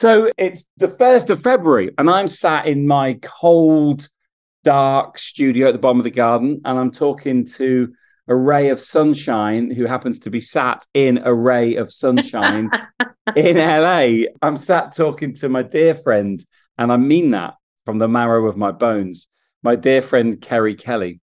So it's the 1st of February, and I'm sat in my cold, dark studio at the bottom of the garden, and I'm talking to a ray of sunshine who happens to be sat in a ray of sunshine in LA. I'm sat talking to my dear friend, and I mean that from the marrow of my bones, my dear friend Kerri Kelly,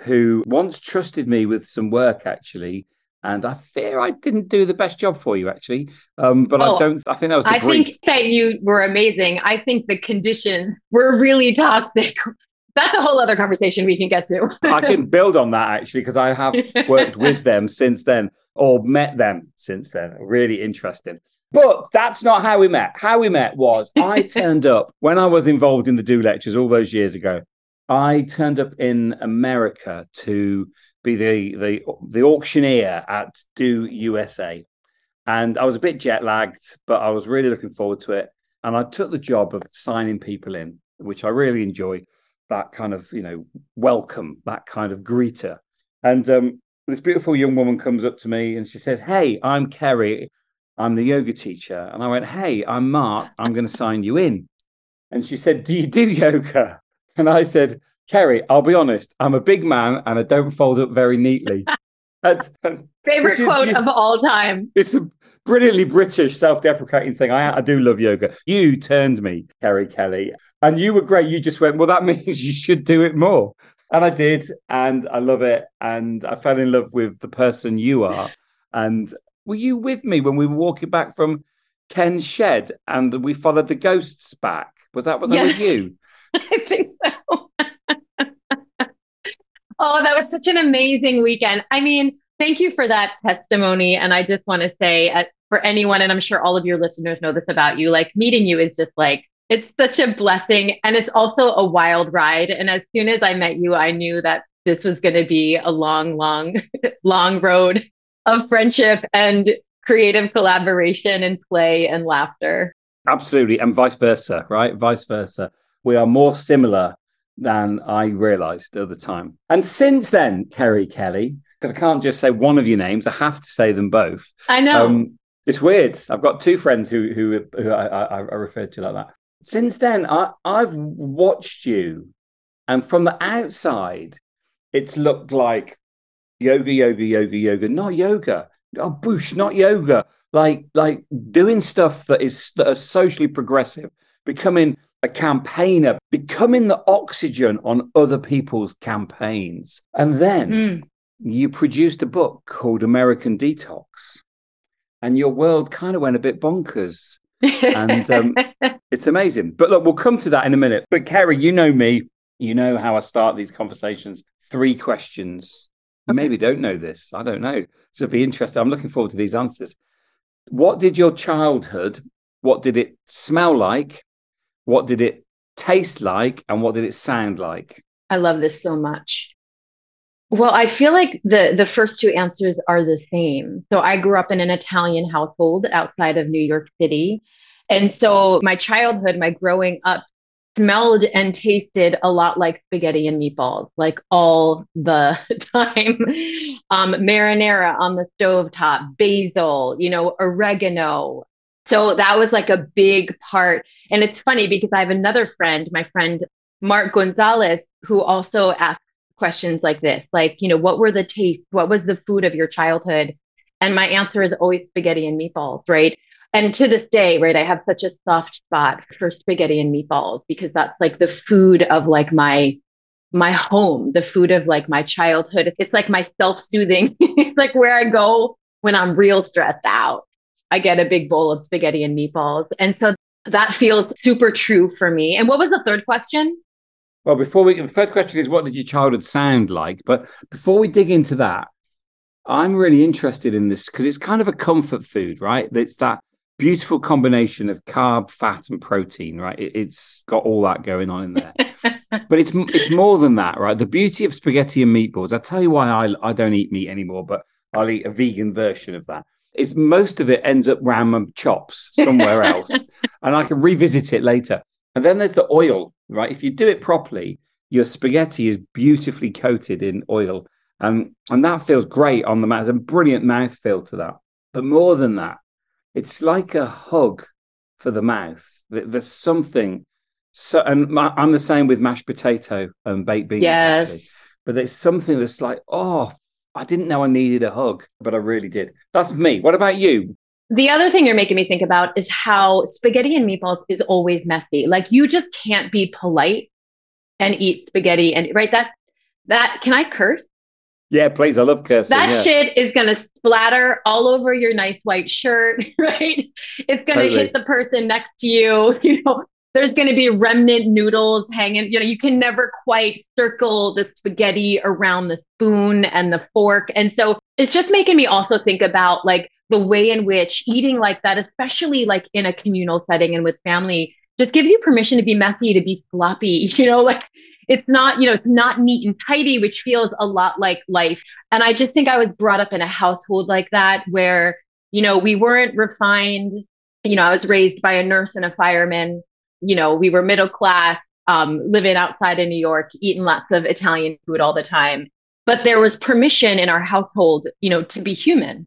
who once trusted me with some work actually and I fear I didn't do the best job for you, actually. Um, but oh, I don't. I think that was. I brief. think that you were amazing. I think the conditions were really toxic. That's a whole other conversation we can get to. I can build on that actually because I have worked with them since then, or met them since then. Really interesting. But that's not how we met. How we met was I turned up when I was involved in the Do lectures all those years ago. I turned up in America to be the the the auctioneer at Do USA, and I was a bit jet lagged, but I was really looking forward to it. And I took the job of signing people in, which I really enjoy. That kind of you know welcome, that kind of greeter. And um, this beautiful young woman comes up to me and she says, "Hey, I'm Kerri. I'm the yoga teacher." And I went, "Hey, I'm Mark. I'm going to sign you in." And she said, "Do you do yoga?" And I said, Kerri, I'll be honest, I'm a big man and I don't fold up very neatly. and, and, Favorite quote is, of all time. It's a brilliantly British self deprecating thing. I, I do love yoga. You turned me, Kerri Kelly, and you were great. You just went, well, that means you should do it more. And I did, and I love it. And I fell in love with the person you are. And were you with me when we were walking back from Ken's shed and we followed the ghosts back? Was that was that with you? I think so. Oh, that was such an amazing weekend. I mean, thank you for that testimony. And I just want to say uh, for anyone, and I'm sure all of your listeners know this about you, like meeting you is just like, it's such a blessing. And it's also a wild ride. And as soon as I met you, I knew that this was going to be a long, long, long road of friendship and creative collaboration and play and laughter. Absolutely. And vice versa, right? Vice versa. We are more similar than I realized at the time. And since then, Kerri Kelly, because I can't just say one of your names, I have to say them both. I know. Um, it's weird. I've got two friends who who, who I, I, I referred to like that. Since then, I, I've watched you, and from the outside, it's looked like yoga, yoga, yoga, yoga, not yoga. Oh, boosh, not yoga. Like like doing stuff that is that are socially progressive, becoming a campaigner, becoming the oxygen on other people's campaigns. And then mm. you produced a book called American Detox, and your world kind of went a bit bonkers. and um, it's amazing. But look, we'll come to that in a minute. But Kerri, you know me. You know how I start these conversations. Three questions. Okay. Maybe don't know this. I don't know. So it'll be interesting. I'm looking forward to these answers. What did your childhood, what did it smell like? What did it taste like and what did it sound like? I love this so much. Well, I feel like the the first two answers are the same. So I grew up in an Italian household outside of New York City. And so my childhood, my growing up smelled and tasted a lot like spaghetti and meatballs, like all the time. Um, marinara on the stove top, basil, you know, oregano, so that was like a big part. And it's funny because I have another friend, my friend Mark Gonzalez, who also asks questions like this like, you know, what were the tastes? What was the food of your childhood? And my answer is always spaghetti and meatballs, right? And to this day, right, I have such a soft spot for spaghetti and meatballs because that's like the food of like my my home, the food of like my childhood. It's like my self-soothing. it's like where I go when I'm real stressed out. I get a big bowl of spaghetti and meatballs. And so that feels super true for me. And what was the third question? Well, before we, the third question is what did your childhood sound like? But before we dig into that, I'm really interested in this because it's kind of a comfort food, right? It's that beautiful combination of carb, fat, and protein, right? It, has got all that going on in there. but it's it's more than that, right? The beauty of spaghetti and meatballs. I tell you why I I don't eat meat anymore, but I'll eat a vegan version of that is most of it ends up ram and chops somewhere else, and I can revisit it later. And then there's the oil, right? If you do it properly, your spaghetti is beautifully coated in oil, and and that feels great on the mouth. A brilliant mouth feel to that. But more than that, it's like a hug for the mouth. There's something. So, and I'm the same with mashed potato and baked beans. Yes. Actually. But there's something that's like, oh, I didn't know I needed a hug, but I really did. That's me. What about you? The other thing you're making me think about is how spaghetti and meatballs is always messy. Like you just can't be polite and eat spaghetti and right that that can I curse? Yeah, please. I love cursing. That yeah. shit is gonna splatter all over your nice white shirt, right? It's gonna totally. hit the person next to you. You know, there's gonna be remnant noodles hanging. You know, you can never quite circle the spaghetti around the spoon and the fork. And so it's just making me also think about like the way in which eating like that, especially like in a communal setting and with family, just gives you permission to be messy, to be sloppy, you know, like it's not, you know, it's not neat and tidy, which feels a lot like life. And I just think I was brought up in a household like that where, you know, we weren't refined. You know, I was raised by a nurse and a fireman. You know, we were middle class, um, living outside of New York, eating lots of Italian food all the time. But there was permission in our household, you know, to be human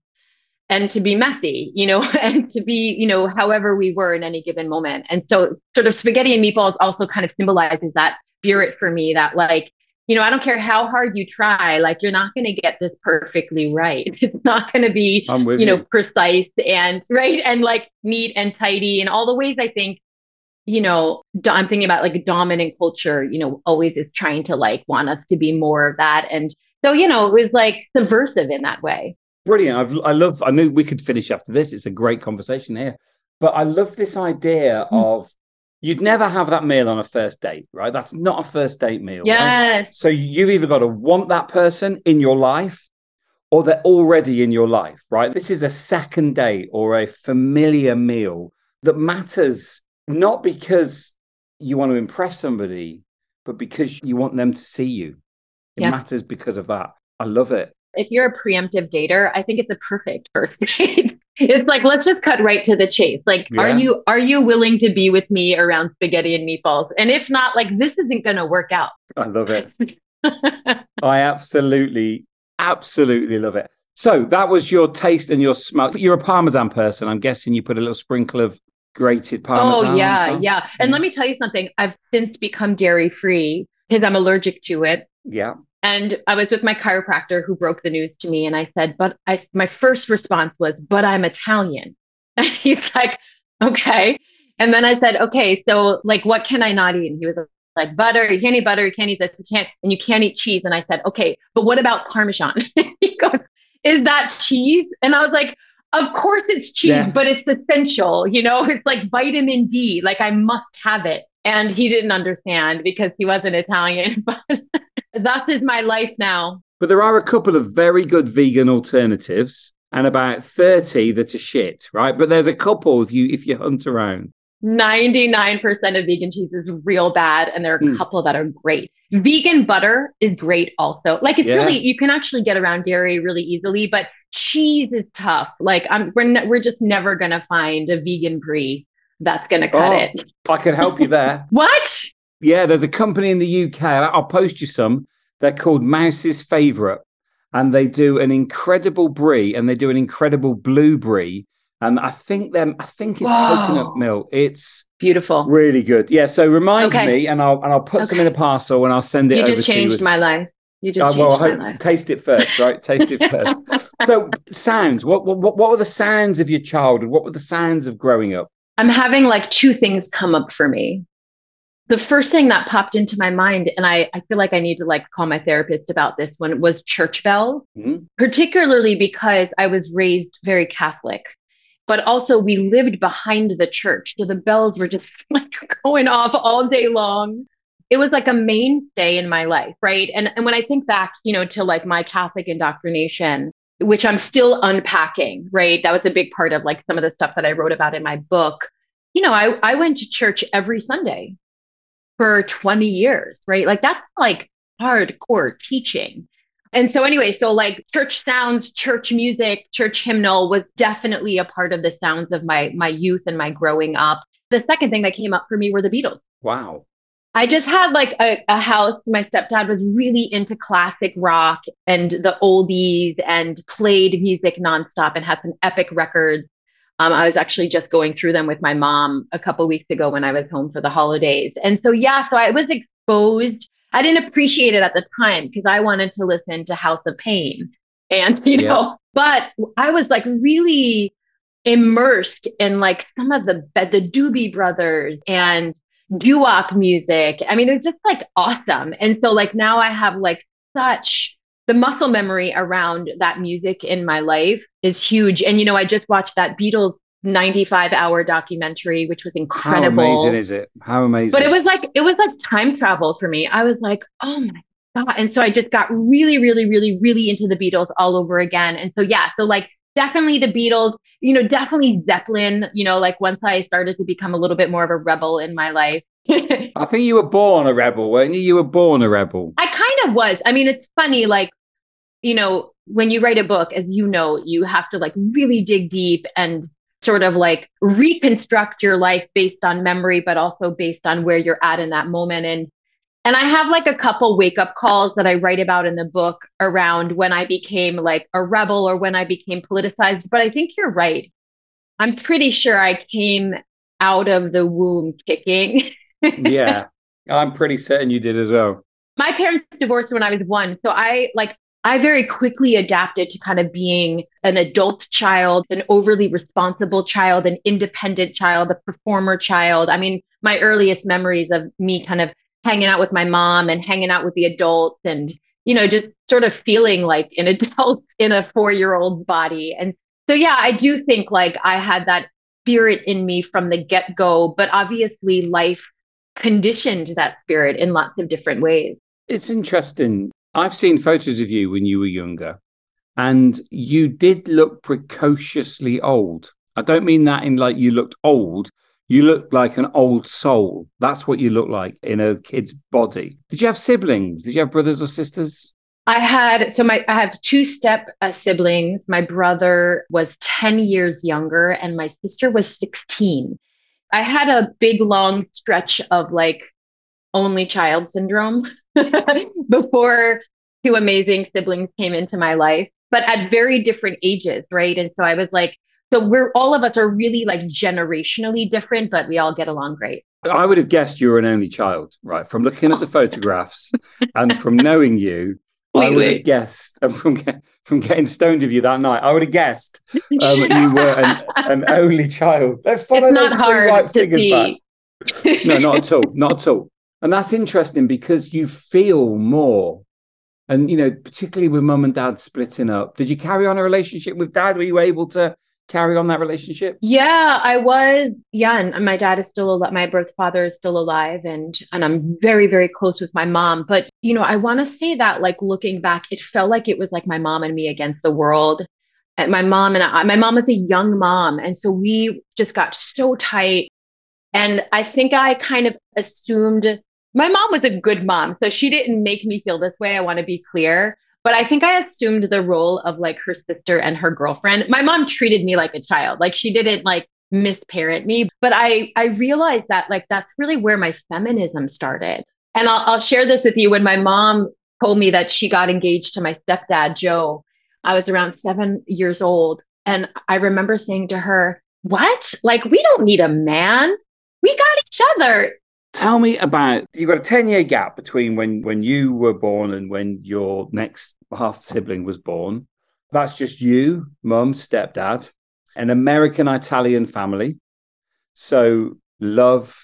and to be messy, you know, and to be, you know, however we were in any given moment. And so, sort of spaghetti and meatballs also kind of symbolizes that spirit for me that, like, you know, I don't care how hard you try, like, you're not going to get this perfectly right. It's not going to be, you, you know, precise and right and like neat and tidy and all the ways I think, you know, I'm thinking about like dominant culture, you know, always is trying to like want us to be more of that. And so, you know, it was like subversive in that way. Brilliant. I've, I love, I knew we could finish after this. It's a great conversation here. But I love this idea mm. of you'd never have that meal on a first date, right? That's not a first date meal. Yes. Right? So you've either got to want that person in your life or they're already in your life, right? This is a second date or a familiar meal that matters not because you want to impress somebody, but because you want them to see you. It matters because of that. I love it if you're a preemptive dater, I think it's a perfect first date. it's like let's just cut right to the chase. Like, yeah. are you are you willing to be with me around spaghetti and meatballs? And if not, like this isn't going to work out. I love it. I absolutely, absolutely love it. So that was your taste and your smell. You're a parmesan person. I'm guessing you put a little sprinkle of grated parmesan. Oh yeah, yeah. And mm. let me tell you something. I've since become dairy free because I'm allergic to it. Yeah. And I was with my chiropractor who broke the news to me. And I said, but I, my first response was, but I'm Italian. And he's like, okay. And then I said, okay, so like, what can I not eat? And he was like, butter, you can't eat butter, you can't eat this, you can't, and you can't eat cheese. And I said, okay, but what about Parmesan? he goes, is that cheese? And I was like, of course it's cheese, yeah. but it's essential. You know, it's like vitamin D. Like I must have it. And he didn't understand because he wasn't Italian. But that is my life now. But there are a couple of very good vegan alternatives and about 30 that are shit, right? But there's a couple if you if you hunt around. 99% of vegan cheese is real bad and there are a mm. couple that are great. Vegan butter is great also. Like it's yeah. really you can actually get around dairy really easily, but cheese is tough. Like I'm we're ne- we're just never going to find a vegan brie that's going to cut oh, it. I can help you there. what? Yeah, there's a company in the UK. I'll post you some. They're called Mouse's Favorite, and they do an incredible brie, and they do an incredible blue brie. And I think them, I think it's Whoa. coconut milk. It's beautiful, really good. Yeah. So remind okay. me, and I'll and I'll put okay. some in a parcel, and I'll send it. You just changed my life. You just uh, well, changed my life. Taste it first, right? taste it first. So sounds. What what what were the sounds of your childhood? What were the sounds of growing up? I'm having like two things come up for me the first thing that popped into my mind, and I, I feel like I need to like call my therapist about this one was church bells, mm-hmm. particularly because I was raised very Catholic, but also we lived behind the church. So the bells were just like going off all day long. It was like a mainstay in my life, right? And and when I think back, you know, to like my Catholic indoctrination, which I'm still unpacking, right? That was a big part of like some of the stuff that I wrote about in my book. You know, I, I went to church every Sunday for 20 years, right? Like that's like hardcore teaching. And so, anyway, so like church sounds, church music, church hymnal was definitely a part of the sounds of my my youth and my growing up. The second thing that came up for me were the Beatles. Wow. I just had like a, a house. My stepdad was really into classic rock and the oldies and played music nonstop and had some epic records. Um, I was actually just going through them with my mom a couple weeks ago when I was home for the holidays. And so, yeah, so I was exposed. I didn't appreciate it at the time because I wanted to listen to House of Pain. And, you know, yeah. but I was like really immersed in like some of the the Doobie Brothers and doo-wop music. I mean, it was just like awesome. And so like now I have like such the muscle memory around that music in my life is huge. And you know, I just watched that Beatles 95 hour documentary, which was incredible. How amazing is it? How amazing. But it was like it was like time travel for me. I was like, oh my God. And so I just got really, really, really, really into the Beatles all over again. And so yeah, so like definitely the Beatles, you know, definitely Zeppelin, you know, like once I started to become a little bit more of a rebel in my life. I think you were born a rebel, weren't you? You were born a rebel. I kind of was. I mean, it's funny, like, you know, when you write a book, as you know, you have to like really dig deep and sort of like reconstruct your life based on memory, but also based on where you're at in that moment. And and I have like a couple wake up calls that I write about in the book around when I became like a rebel or when I became politicized. But I think you're right. I'm pretty sure I came out of the womb kicking. yeah, I'm pretty certain you did as well. My parents divorced when I was one. So I like, I very quickly adapted to kind of being an adult child, an overly responsible child, an independent child, a performer child. I mean, my earliest memories of me kind of hanging out with my mom and hanging out with the adults and you know just sort of feeling like an adult in a four year old body. And so yeah i do think like i had that spirit in me from the get go but obviously life conditioned that spirit in lots of different ways. It's interesting. I've seen photos of you when you were younger and you did look precociously old. I don't mean that in like you looked old you look like an old soul. That's what you look like in a kid's body. Did you have siblings? Did you have brothers or sisters? I had so my I have two step uh, siblings. My brother was 10 years younger and my sister was 16. I had a big long stretch of like only child syndrome before two amazing siblings came into my life, but at very different ages, right? And so I was like so we're all of us are really like generationally different, but we all get along great. I would have guessed you were an only child, right? From looking at the photographs and from knowing you, wait, I would wait. have guessed, and from from getting stoned of you that night, I would have guessed um, you were an, an, only child. Let's follow it's those two right figures back. no, not at all, not at all. And that's interesting because you feel more and you know particularly with mum and dad splitting up did you carry on a relationship with dad were you able to carry on that relationship? Yeah, I was. Yeah, and my dad is still alive. My birth father is still alive, and and I'm very very close with my mom. But you know, I want to say that like looking back, it felt like it was like my mom and me against the world. And my mom and I, my mom was a young mom, and so we just got so tight. And I think I kind of assumed my mom was a good mom, so she didn't make me feel this way. I want to be clear. But I think I assumed the role of like her sister and her girlfriend. My mom treated me like a child. Like she didn't like misparent me, but I I realized that like that's really where my feminism started. And I'll I'll share this with you when my mom told me that she got engaged to my stepdad Joe. I was around 7 years old and I remember saying to her, "What? Like we don't need a man. We got each other. Tell me about you've got a 10 year gap between when when you were born and when your next half sibling was born. That's just you, mum, stepdad, an American Italian family. So love,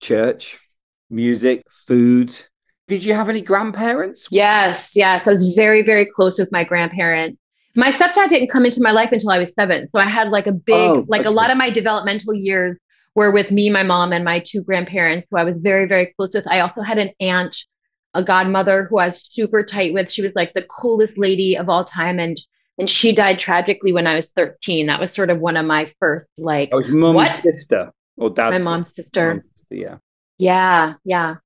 church, music, food. Did you have any grandparents? Yes, yes. I was very, very close with my grandparents. My stepdad didn't come into my life until I was seven. So I had like a big, oh, like okay. a lot of my developmental years were with me, my mom, and my two grandparents, who I was very, very close with. I also had an aunt, a godmother who I was super tight with. She was like the coolest lady of all time. And and she died tragically when I was 13. That was sort of one of my first like Oh, mom's what? sister or dad's my mom's sister. Mom's sister. Yeah. Yeah, yeah.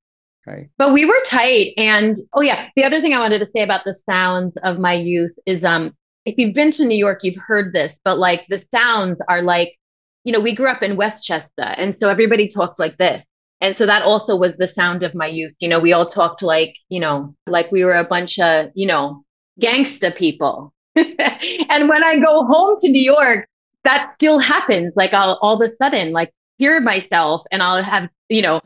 Okay. But we were tight. And oh yeah, the other thing I wanted to say about the sounds of my youth is um if you've been to New York, you've heard this, but like the sounds are like you know, we grew up in Westchester, and so everybody talked like this. And so that also was the sound of my youth. You know, we all talked like, you know, like we were a bunch of, you know, gangster people. and when I go home to New York, that still happens. Like I'll all of a sudden like hear myself and I'll have, you know,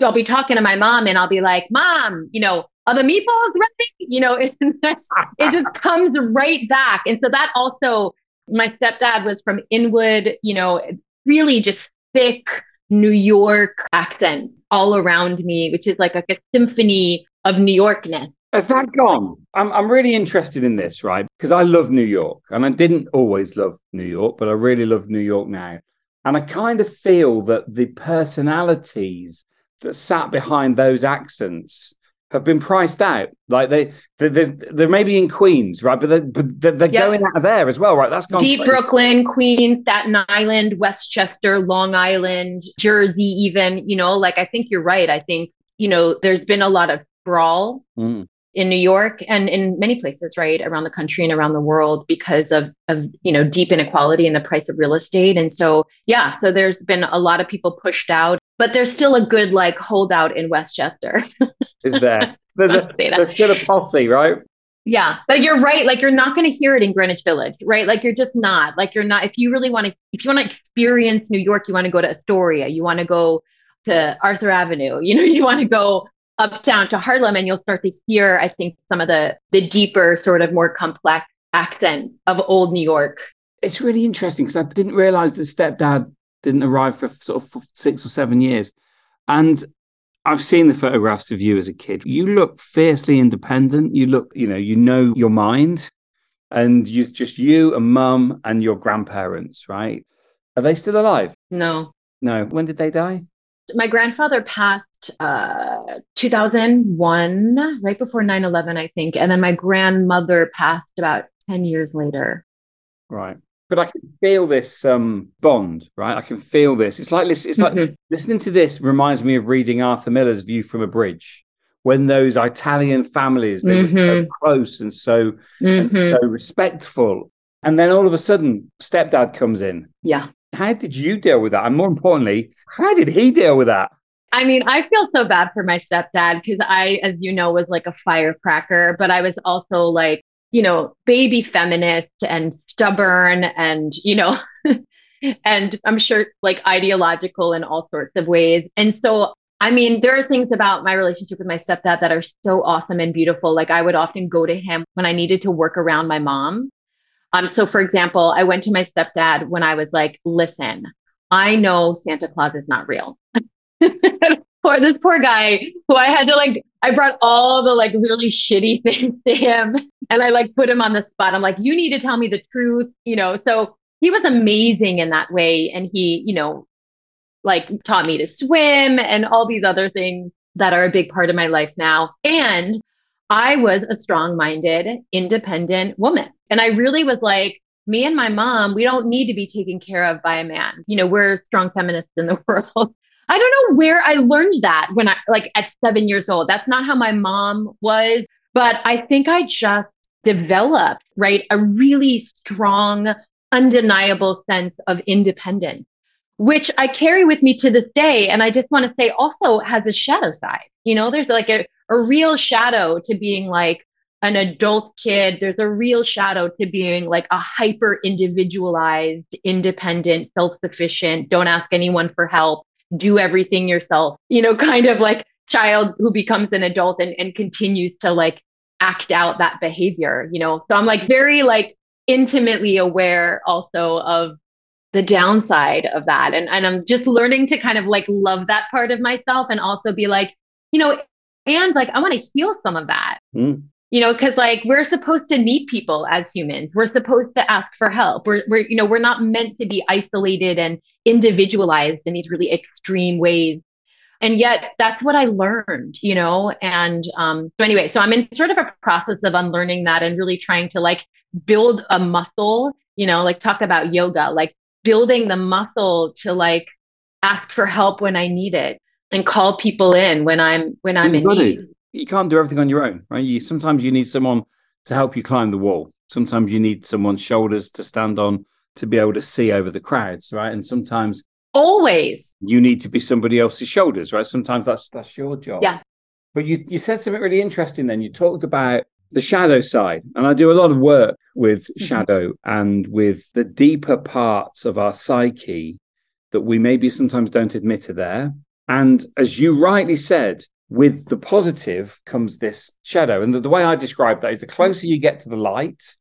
I'll be talking to my mom and I'll be like, Mom, you know, are the meatballs ready? You know, it, it just comes right back. And so that also, my stepdad was from Inwood, you know, really just thick New York accent all around me, which is like, like a symphony of New Yorkness. Has that gone? I'm, I'm really interested in this, right? Because I love New York and I didn't always love New York, but I really love New York now. And I kind of feel that the personalities that sat behind those accents have been priced out. Like they, they they're maybe in Queens, right? But they're, but they're, they're yep. going out of there as well, right? That's deep Brooklyn, Queens, Staten Island, Westchester, Long Island, Jersey, even. You know, like I think you're right. I think you know there's been a lot of brawl mm. in New York and in many places, right, around the country and around the world because of of you know deep inequality in the price of real estate. And so yeah, so there's been a lot of people pushed out, but there's still a good like holdout in Westchester. is there. There's, a, there's still a posse, right? Yeah, but you're right. Like you're not going to hear it in Greenwich Village, right? Like you're just not. Like you're not. If you really want to, if you want to experience New York, you want to go to Astoria. You want to go to Arthur Avenue. You know, you want to go uptown to Harlem, and you'll start to hear, I think, some of the the deeper, sort of more complex accent of old New York. It's really interesting because I didn't realize that stepdad didn't arrive for sort of six or seven years, and I've seen the photographs of you as a kid. You look fiercely independent. You look, you know, you know your mind, and you just you and mum and your grandparents, right? Are they still alive? No. No. When did they die? My grandfather passed uh 2001, right before 9/11, I think, and then my grandmother passed about 10 years later. Right but I can feel this um, bond, right? I can feel this. It's like it's like mm-hmm. listening to this reminds me of reading Arthur Miller's View from a Bridge, when those Italian families they mm-hmm. were so mm-hmm. close and so, mm-hmm. and so respectful, and then all of a sudden, stepdad comes in. Yeah. How did you deal with that? And more importantly, how did he deal with that? I mean, I feel so bad for my stepdad because I, as you know, was like a firecracker, but I was also like you know, baby feminist and stubborn and, you know, and I'm sure like ideological in all sorts of ways. And so, I mean, there are things about my relationship with my stepdad that are so awesome and beautiful. Like I would often go to him when I needed to work around my mom. Um, so for example, I went to my stepdad when I was like, listen, I know Santa Claus is not real. poor this poor guy who I had to like I brought all the like really shitty things to him and I like put him on the spot. I'm like, you need to tell me the truth, you know. So he was amazing in that way. And he, you know, like taught me to swim and all these other things that are a big part of my life now. And I was a strong minded, independent woman. And I really was like, me and my mom, we don't need to be taken care of by a man. You know, we're strong feminists in the world. I don't know where I learned that when I, like, at seven years old. That's not how my mom was. But I think I just developed, right, a really strong, undeniable sense of independence, which I carry with me to this day. And I just want to say also has a shadow side. You know, there's like a, a real shadow to being like an adult kid. There's a real shadow to being like a hyper individualized, independent, self sufficient, don't ask anyone for help, do everything yourself, you know, kind of like child who becomes an adult and, and continues to like act out that behavior, you know? So I'm like very like intimately aware also of the downside of that. And, and I'm just learning to kind of like love that part of myself and also be like, you know, and like I want to heal some of that. Mm. You know, because like we're supposed to meet people as humans. We're supposed to ask for help. We're, we're, you know, we're not meant to be isolated and individualized in these really extreme ways. And yet that's what i learned you know? And um, so anyway so i'm in sort of a process of unlearning that and really trying to like build a muscle you know? Like talk about yoga like building the muscle to like ask for help when i need it and call people in when i'm when i'm in need. you can't do everything on your own right? You sometimes you need someone to help you climb the wall. Sometimes you need someone's shoulders to stand on to be able to see over the crowds right and sometimes Always. You need to be somebody else's shoulders, right? Sometimes that's that's your job. Yeah. But you you said something really interesting then. You talked about the shadow side. And I do a lot of work with Mm-hmm. shadow and with the deeper parts of our psyche that we maybe sometimes don't admit are there. And as you rightly said, with the positive comes this shadow. And the, the way I describe that is the closer you get to the light,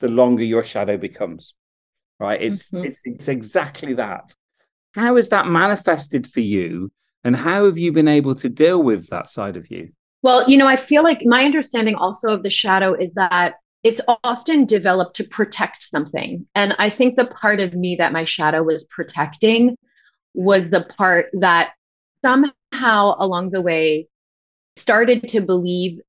the longer your shadow becomes. Right? It's Mhm. it's it's exactly that. How has that manifested for you? And how have you been able to deal with that side of you? Well, you know, I feel like my understanding also of the shadow is that it's often developed to protect something. And I think the part of me that my shadow was protecting was the part that somehow along the way started to believe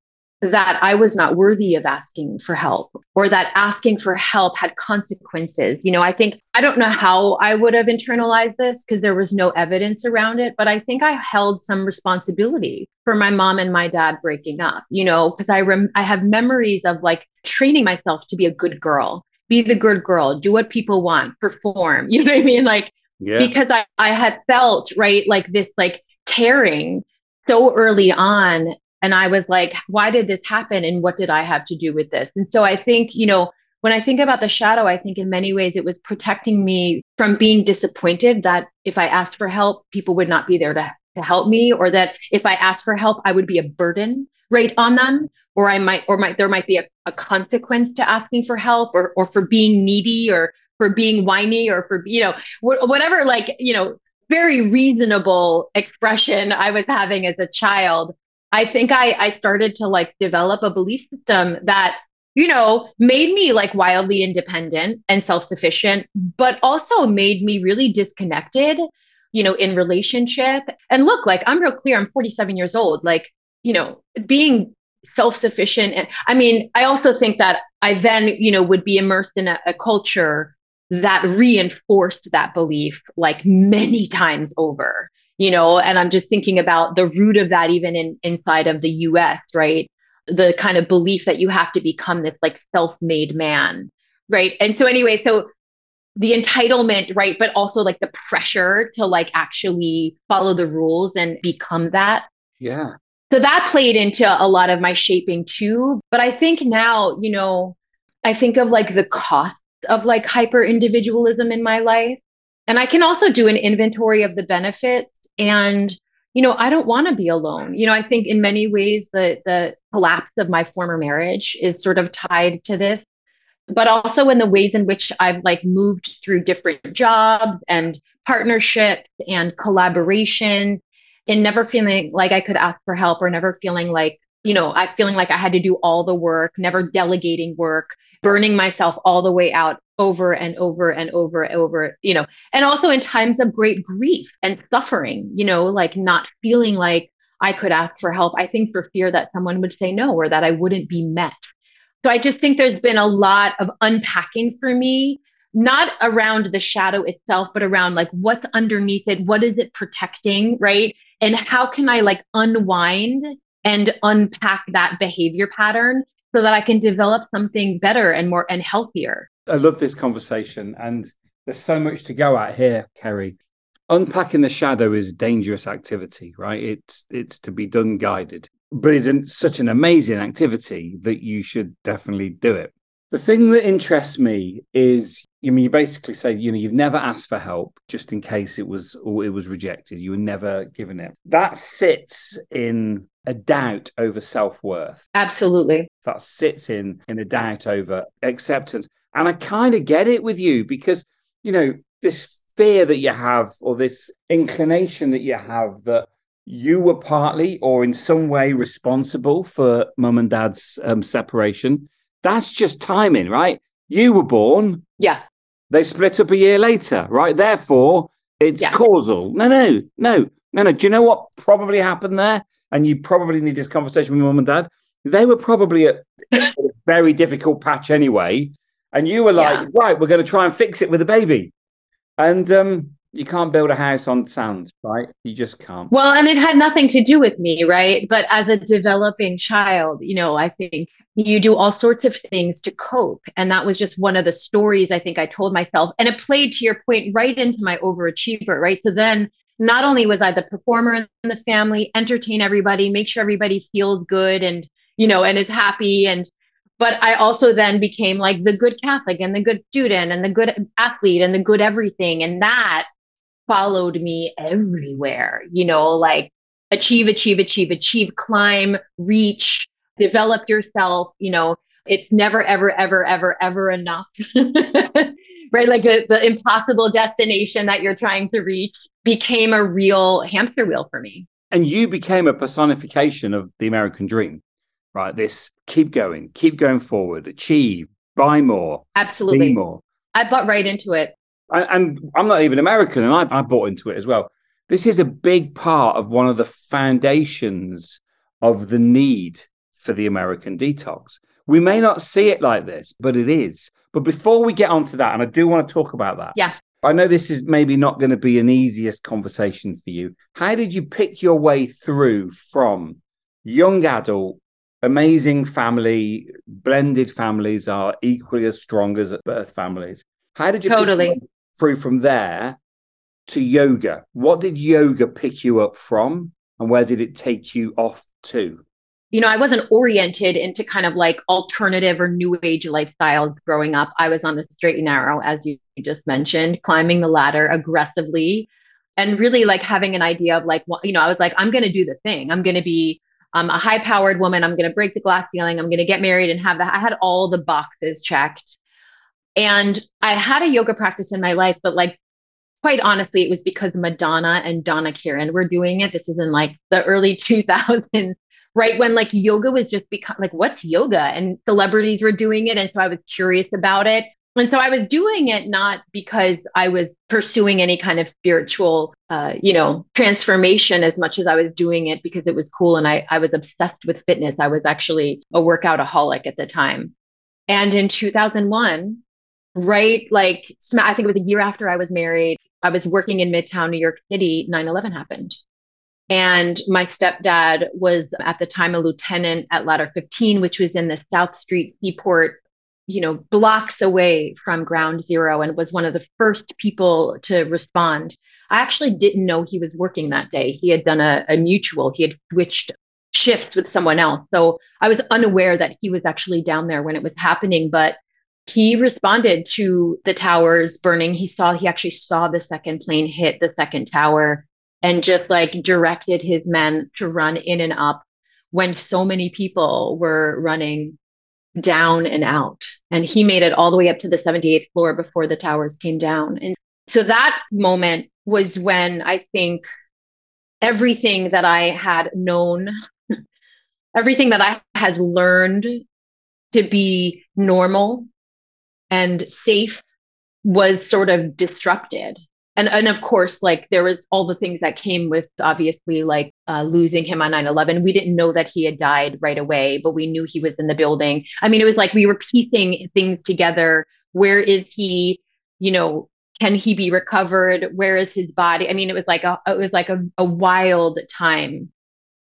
that I was not worthy of asking for help or that asking for help had consequences. You know, I think, I don't know how I would have internalized this because there was no evidence around it, but I think I held some responsibility for my mom and my dad breaking up, you know, because I rem- I have memories of like training myself to be a good girl, be the good girl, do what people want, perform. You know what I mean? Like Yeah. because I, I had felt right like this like tearing so early on and i was like why did this happen? And what did i have to do with this? And so i think you know when i think about the shadow i think in many ways it was protecting me from being disappointed that if i asked for help people would not be there to, to help me or that if i asked for help i would be a burden right on them or i might or might there might be a, a consequence to asking for help or or for being needy or for being whiny or for you know whatever like you know very reasonable expression i was having as a child i think i i started to like develop a belief system that you know made me like wildly independent and self-sufficient but also made me really disconnected you know in relationship. And look like i'm real clear i'm 47 years old like you know being self-sufficient and i mean i also think that i then you know would be immersed in a, a culture that reinforced that belief like many times over you know and i'm just thinking about the root of that even in inside of the us right? The kind of belief that you have to become this like self-made man right? And so anyway so the entitlement right but also like the pressure to like actually follow the rules and become that. Yeah. so that played into a lot of my shaping too. But i think now you know i think of like the cost of like hyper individualism in my life. And i can also do an inventory of the benefits and you know i don't want to be alone. You know i think in many ways the the collapse of my former marriage is sort of tied to this but also in the ways in which i've like moved through different jobs and partnerships and collaboration and never feeling like i could ask for help or never feeling like you know i feeling like i had to do all the work never delegating work burning myself all the way out over and over and over and over you know and also in times of great grief and suffering you know like not feeling like i could ask for help. I think for fear that someone would say no or that i wouldn't be met. So i just think there's been a lot of unpacking for me not around the shadow itself but around like what's underneath it what is it protecting right? And how can i like unwind and unpack that behavior pattern so that i can develop something better and more and healthier I love this conversation, and there's so much to go at here, Kerri. Unpacking the shadow is a dangerous activity, right? It's it's to be done guided, but it's an, such an amazing activity that you should definitely do it. The thing that interests me is, I mean, you basically say, you know, you've never asked for help just in case it was or it was rejected. You were never given it. That sits in a doubt over self worth. absolutely That sits in in a doubt over acceptance. And I kind of get it with you because, you know, this fear that you have or this inclination that you have that you were partly or in some way responsible for mum and dad's um, separation. That's just timing, right? You were born, yeah they split up a year later, right? Therefore, it's Yeah. causal. No, no, no, no, no. Do you know what probably happened there? And you probably need this conversation with mum and dad. They were probably at a very difficult patch anyway. And you were like, Yeah. right, we're going to try and fix it with a baby. And um, you can't build a house on sand, right? You just can't. Well, and it had nothing to do with me, right? But as a developing child, you know, I think you do all sorts of things to cope. And that was just one of the stories I think I told myself. And it played to your point right into my overachiever, right? So then not only was I the performer in the family, entertain everybody, make sure everybody feels good and you know, and is happy. And, but I also then became like the good Catholic and the good student and the good athlete and the good everything. And that followed me everywhere, you know, like achieve, achieve, achieve, achieve, climb, reach, develop yourself, you know, it's never, ever, ever, ever, ever enough. right? Like the, the impossible destination that you're trying to reach became a real hamster wheel for me. And you became a personification of the American dream, right? This keep going, keep going forward, achieve, buy more, absolutely more. I bought right into it. And, and I'm not even American, and I, I bought into it as well. This is a big part of one of the foundations of the need for the American detox. We may not see it like this, but it is. But before we get onto that, and I do want to talk about that. Yeah. I know this is maybe not going to be an easiest conversation for you. How did you pick your way through from young adult, amazing family, blended families are equally as strong as at birth families? How did you totally through from there to yoga? What did yoga pick you up from, and where did it take you off to? you know, I wasn't oriented into kind of like alternative or new age lifestyles growing up. I was on the straight and narrow, as you just mentioned, climbing the ladder aggressively and really like having an idea of like, you know, I was like, I'm going to do the thing. I'm going to be um, a high powered woman. I'm going to break the glass ceiling. I'm going to get married and have that. I had all the boxes checked. And I had a yoga practice in my life, but like, quite honestly, it was because Madonna and Donna Karan were doing it. This is in like the early 2000s right when like yoga was just become like what's yoga? And celebrities were doing it and so i was curious about it. And so i was doing it not because i was pursuing any kind of spiritual uh, you know transformation as much as i was doing it because it was cool and I, I was obsessed with fitness. I was actually a workoutaholic at the time. And in 2001 right like i think it was a year after i was married i was working in midtown new york city 9-11 happened and my stepdad was at the time a lieutenant at Ladder 15, which was in the South Street Seaport, you know, blocks away from ground zero and was one of the first people to respond. I actually didn't know he was working that day. He had done a, a mutual, he had switched shifts with someone else. So I was unaware that he was actually down there when it was happening. But he responded to the towers burning. He saw, he actually saw the second plane hit the second tower and just like directed his men to run in and up when so many people were running down and out. And he made it all the way up to the 78th floor before the towers came down. And so that moment was when I think everything that I had known, everything that I had learned to be normal and safe was sort of disrupted. And and of course like there was all the things that came with obviously like uh, losing him on 9-11 we didn't know that he had died right away but we knew he was in the building. I mean it was like we were piecing things together. Where is he? You know can he be recovered? Where is his body? I mean it was like a it was like a, a wild time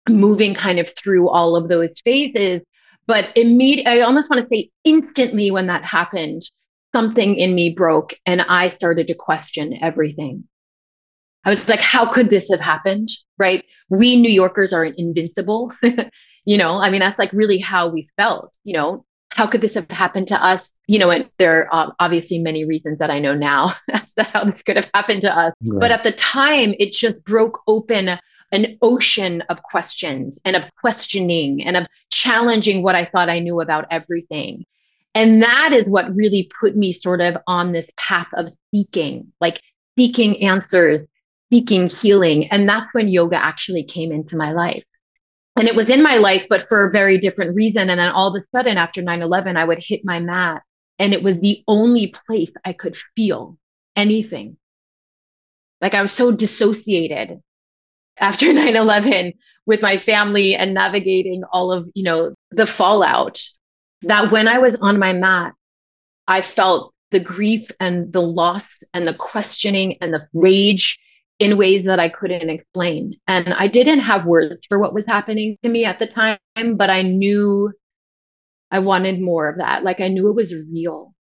moving kind of through all of those phases. But immediately i almost want to say instantly when that happened something in me broke and I started to question everything. I was like, how could this have happened? Right. We New Yorkers are invincible. you know, I mean, that's like really how we felt, you know, how could this have happened to us? You know, and there are obviously many reasons that I know now as to how this could have happened to us. Right. But at the time, it just broke open an ocean of questions and of questioning and of challenging what I thought I knew about everything. And that is what really put me sort of on this path of seeking, like seeking answers, seeking healing. And that's when yoga actually came into my life. And it was in my life, but for a very different reason. And then all of a sudden, after 9 11, I would hit my mat, and it was the only place I could feel anything. Like I was so dissociated after 9 11 with my family and navigating all of, you know, the fallout that when I was on my mat, I felt the grief and the loss and the questioning and the rage in ways that I couldn't explain. And I didn't have words for what was happening to me at the time, but I knew I wanted more of that. Like I knew it was real.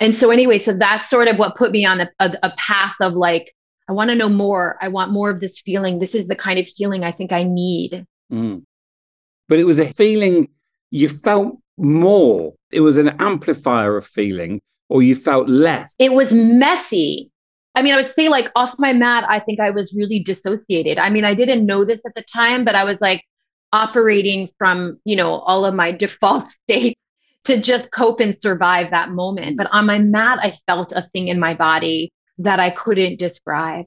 And so, anyway, so that's sort of what put me on a, a, a path of like, I want to know more. I want more of this feeling. This is the kind of healing I think I need. Mm. But it was a feeling you felt more. It was an amplifier of feeling, or you felt less. It was messy. I mean, I would say like off my mat, I think I was really dissociated. I mean, I didn't know this at the time, but I was like operating from, you know, all of my default states to just cope and survive that moment. But on my mat, I felt a thing in my body that I couldn't describe.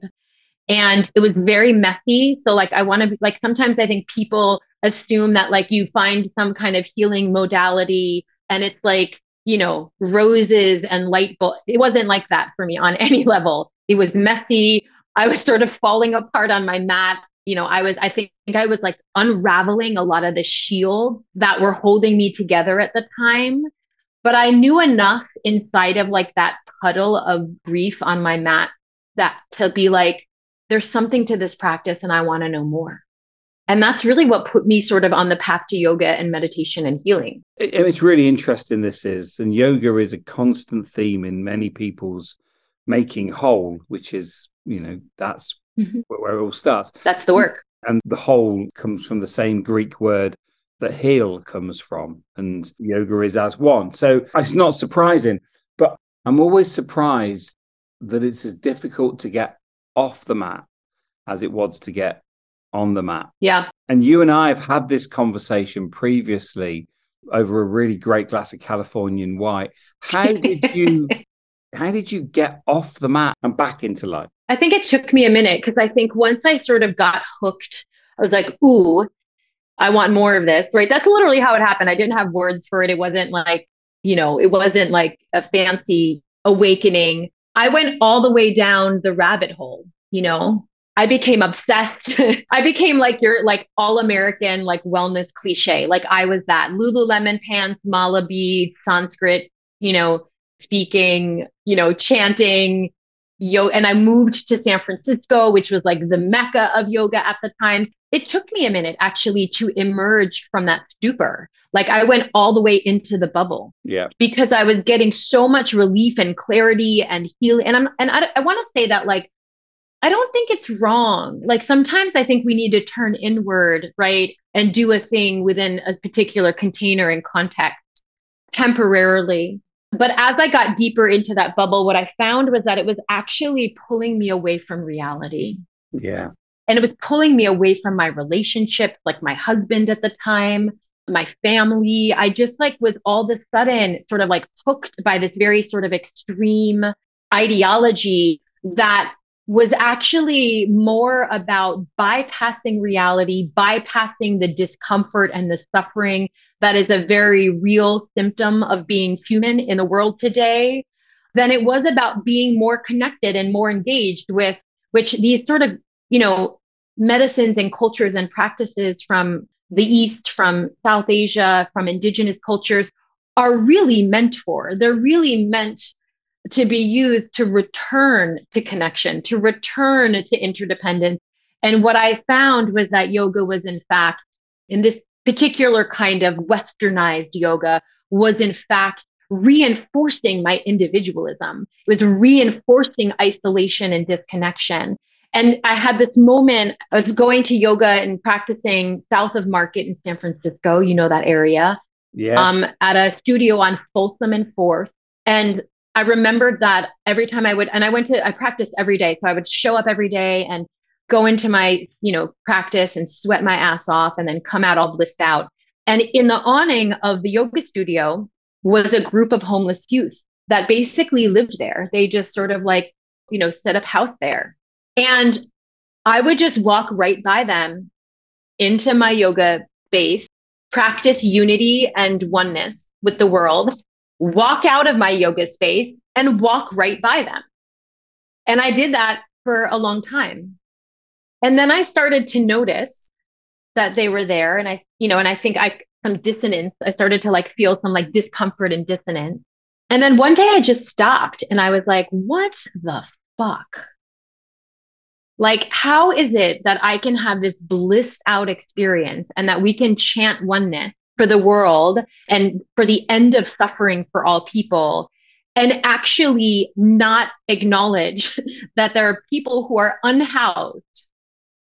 And it was very messy. So, like, I want to be like, sometimes I think people assume that, like, you find some kind of healing modality and it's like, you know, roses and light bulb. It wasn't like that for me on any level. It was messy. I was sort of falling apart on my mat. You know, I was, I think I was like unraveling a lot of the shields that were holding me together at the time. But I knew enough inside of like that puddle of grief on my mat that to be like, there's something to this practice and I want to know more. And that's really what put me sort of on the path to yoga and meditation and healing. It's really interesting, this is, and yoga is a constant theme in many people's making whole, which is, you know, that's mm-hmm. where it all starts. That's the work. And the whole comes from the same Greek word that heal comes from, and yoga is as one. So it's not surprising, but I'm always surprised that it's as difficult to get off the mat as it was to get on the mat. Yeah. And you and I have had this conversation previously over a really great glass of Californian white. How did you how did you get off the mat and back into life? I think it took me a minute because I think once I sort of got hooked, I was like, ooh, I want more of this. Right. That's literally how it happened. I didn't have words for it. It wasn't like, you know, it wasn't like a fancy awakening. I went all the way down the rabbit hole, you know, I became obsessed. I became like your like all American like wellness cliche. Like I was that Lululemon pants, mala beads, Sanskrit, you know, speaking, you know, chanting, yo. And I moved to San Francisco, which was like the mecca of yoga at the time. It took me a minute actually to emerge from that stupor. Like I went all the way into the bubble. Yeah. Because I was getting so much relief and clarity and healing. And I'm and I, I want to say that like I don't think it's wrong. Like sometimes I think we need to turn inward, right? And do a thing within a particular container and context temporarily. But as I got deeper into that bubble, what I found was that it was actually pulling me away from reality. Yeah. And it was pulling me away from my relationship, like my husband at the time, my family. I just like was all of a sudden sort of like hooked by this very sort of extreme ideology that was actually more about bypassing reality, bypassing the discomfort and the suffering that is a very real symptom of being human in the world today, than it was about being more connected and more engaged with which these sort of, you know, medicines and cultures and practices from the East, from South Asia, from indigenous cultures are really meant for. They're really meant to be used to return to connection, to return to interdependence. And what I found was that yoga was, in fact, in this particular kind of westernized yoga, was in fact reinforcing my individualism. It was reinforcing isolation and disconnection. And I had this moment, I was going to yoga and practicing south of Market in San Francisco, you know that area. Yeah. Um, at a studio on Folsom and Fourth. And I remembered that every time I would, and I went to, I practiced every day. So I would show up every day and go into my, you know, practice and sweat my ass off and then come out all blissed out. And in the awning of the yoga studio was a group of homeless youth that basically lived there. They just sort of like, you know, set up house there. And I would just walk right by them into my yoga space, practice unity and oneness with the world walk out of my yoga space and walk right by them. And I did that for a long time. And then I started to notice that they were there. And I, you know, and I think I, some dissonance, I started to like feel some like discomfort and dissonance. And then one day I just stopped and I was like, what the fuck? Like, how is it that I can have this blissed out experience and that we can chant oneness for the world and for the end of suffering for all people and actually not acknowledge that there are people who are unhoused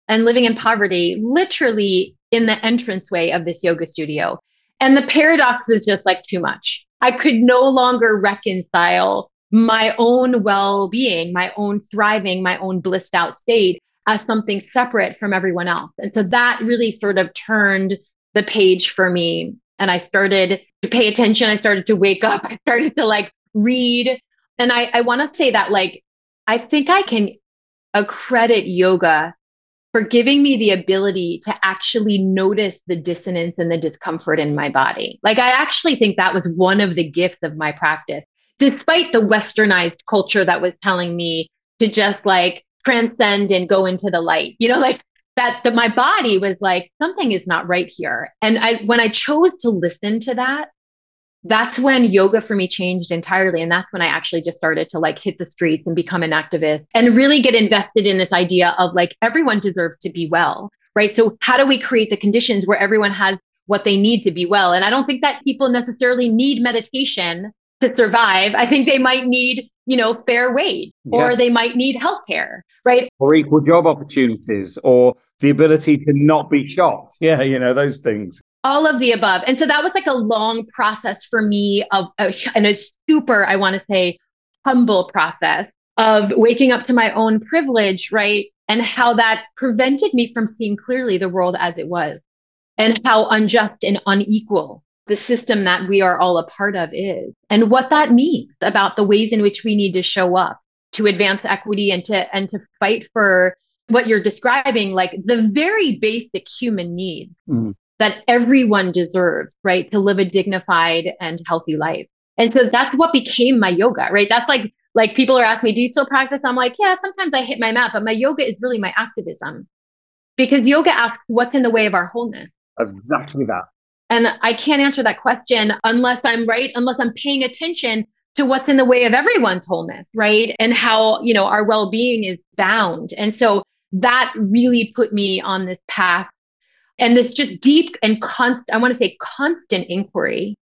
and living in poverty literally in the entranceway of this yoga studio And the paradox is just like too much. I could no longer reconcile my own well being, my own thriving, my own blissed out state as something separate from everyone else. And so that really sort of turned the page for me. And I started to pay attention. I started to wake up. I started to like read. And I, I want to say that, like, I think I can accredit yoga for giving me the ability to actually notice the dissonance and the discomfort in my body. Like, I actually think that was one of the gifts of my practice, despite the westernized culture that was telling me to just like transcend and go into the light. You know, like that, that my body was like, something is not right here. And I, when I chose to listen to that, that's when yoga for me changed entirely. And that's when I actually just started to like hit the streets and become an activist and really get invested in this idea of like everyone deserves to be well, right? So, how do we create the conditions where everyone has what they need to be well? And I don't think that people necessarily need meditation to survive. I think they might need, you know, fair wage or yeah. they might need healthcare, right? Or equal job opportunities or the ability to not be shot. Yeah, you know, those things all of the above and so that was like a long process for me of uh, and a super i want to say humble process of waking up to my own privilege right and how that prevented me from seeing clearly the world as it was and how unjust and unequal the system that we are all a part of is and what that means about the ways in which we need to show up to advance equity and to and to fight for what you're describing like the very basic human needs mm that everyone deserves, right? To live a dignified and healthy life. And so that's what became my yoga, right? That's like, like people are asking me, do you still practice? I'm like, yeah, sometimes I hit my mat, but my yoga is really my activism because yoga asks what's in the way of our wholeness. Exactly that. And I can't answer that question unless I'm right, unless I'm paying attention to what's in the way of everyone's wholeness, right? And how, you know, our well-being is bound. And so that really put me on this path and it's just deep and constant, I want to say constant inquiry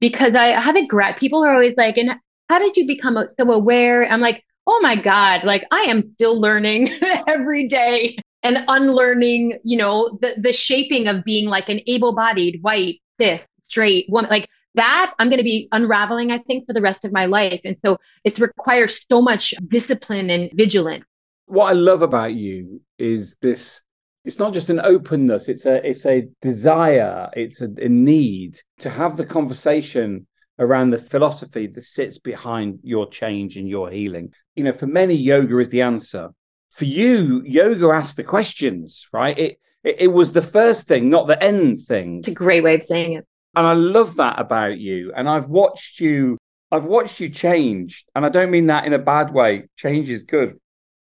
because I have a grat. People are always like, and how did you become so aware? I'm like, oh my God, like I am still learning every day and unlearning, you know, the, the shaping of being like an able bodied, white, cis, straight woman. Like that, I'm going to be unraveling, I think, for the rest of my life. And so it requires so much discipline and vigilance. What I love about you is this it's not just an openness it's a it's a desire it's a, a, need to have the conversation around the philosophy that sits behind your change and your healing you know for many yoga is the answer for you yoga asked the questions right? It, it it, was the first thing not the end thing. It's a great way of saying it. And i love that about you. And i've watched you i've watched you change. And i don't mean that in a bad way. Change is good.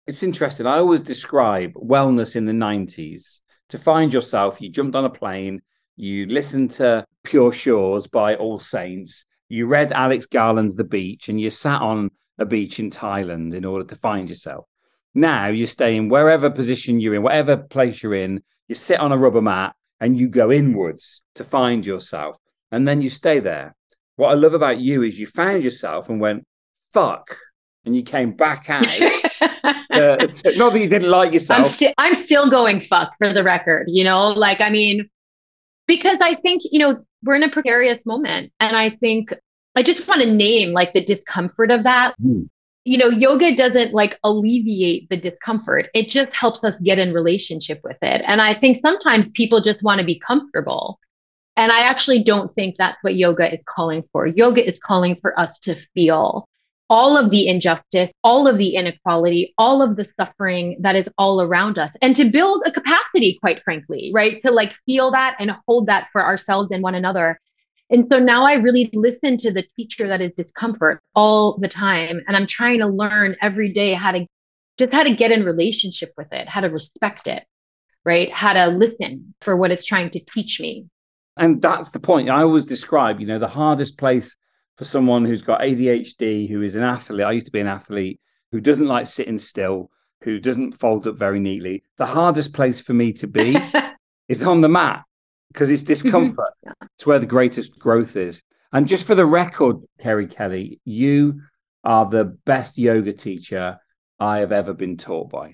It's interesting. I always describe wellness in the 90s. To find yourself, you jumped on a plane, you listened to Pure Shores by All Saints, you read Alex Garland's The Beach, and you sat on a beach in Thailand in order to find yourself. Now you stay in wherever position you're in, whatever place you're in, you sit on a rubber mat and you go inwards to find yourself. And then you stay there. What I love about you is you found yourself and went, fuck, and you came back out. uh, not that you didn't like yourself. I'm, sti- I'm still going fuck for the record, you know, like, I mean, because I think, you know, we're in a precarious moment. And I think I just want to name like the discomfort of that. Mm. You know, yoga doesn't like alleviate the discomfort. It just helps us get in relationship with it. And I think sometimes people just want to be comfortable. And I actually don't think that's what yoga is calling for. Yoga is calling for us to feel all of the injustice, all of the inequality, all of the suffering that is all around us, and to build a capacity, quite frankly, right? To like feel that and hold that for ourselves and one another. And so now I really listen to the teacher that is discomfort all the time. And I'm trying to learn every day how to just how to get in relationship with it, how to respect it, right? How to listen for what it's trying to teach me. And that's the point. I always describe, you know, the hardest place for someone who's got ADHD, who is an athlete. I used to be an athlete who doesn't like sitting still, who doesn't fold up very neatly. The hardest place for me to be is on the mat because it's mm-hmm. discomfort. yeah. It's where the greatest growth is. And just for the record, Kerri Kelly, you are the best yoga teacher I have ever been taught by.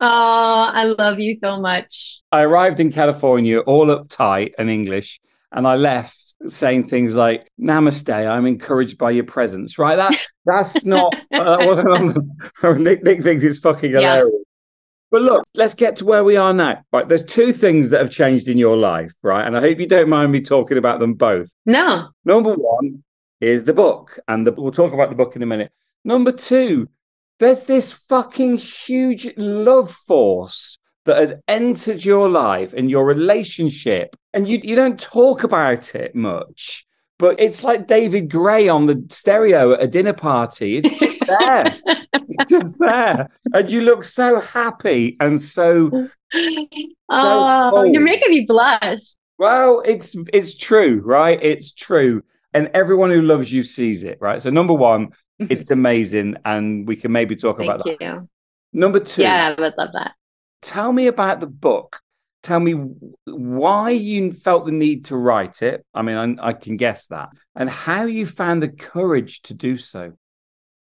Oh, I love you so much. I arrived in California all uptight and English, and I left saying things like "Namaste, I'm encouraged by your presence." Right? That that's not that wasn't on the, Nick. Nick thinks it's fucking hilarious. But look, let's get to where we are now. Right, there's two things that have changed in your life, right? And I hope you don't mind me talking about them both. No. Number one is the book, and the, we'll talk about the book in a minute. Number two, there's this fucking huge love force that has entered your life and your relationship, and you, you don't talk about it much. But it's like David Gray on the stereo at a dinner party. It's just there. it's just there. And you look so happy and so. Oh, so you're making me blush. Well, it's it's true, right? It's true. And everyone who loves you sees it, right? So number one, it's amazing, and we can maybe talk Thank about you. that. Number two, yeah, I would love that. Tell me about the book. Tell me why you felt the need to write it. I mean, I, I can guess that, and how you found the courage to do so.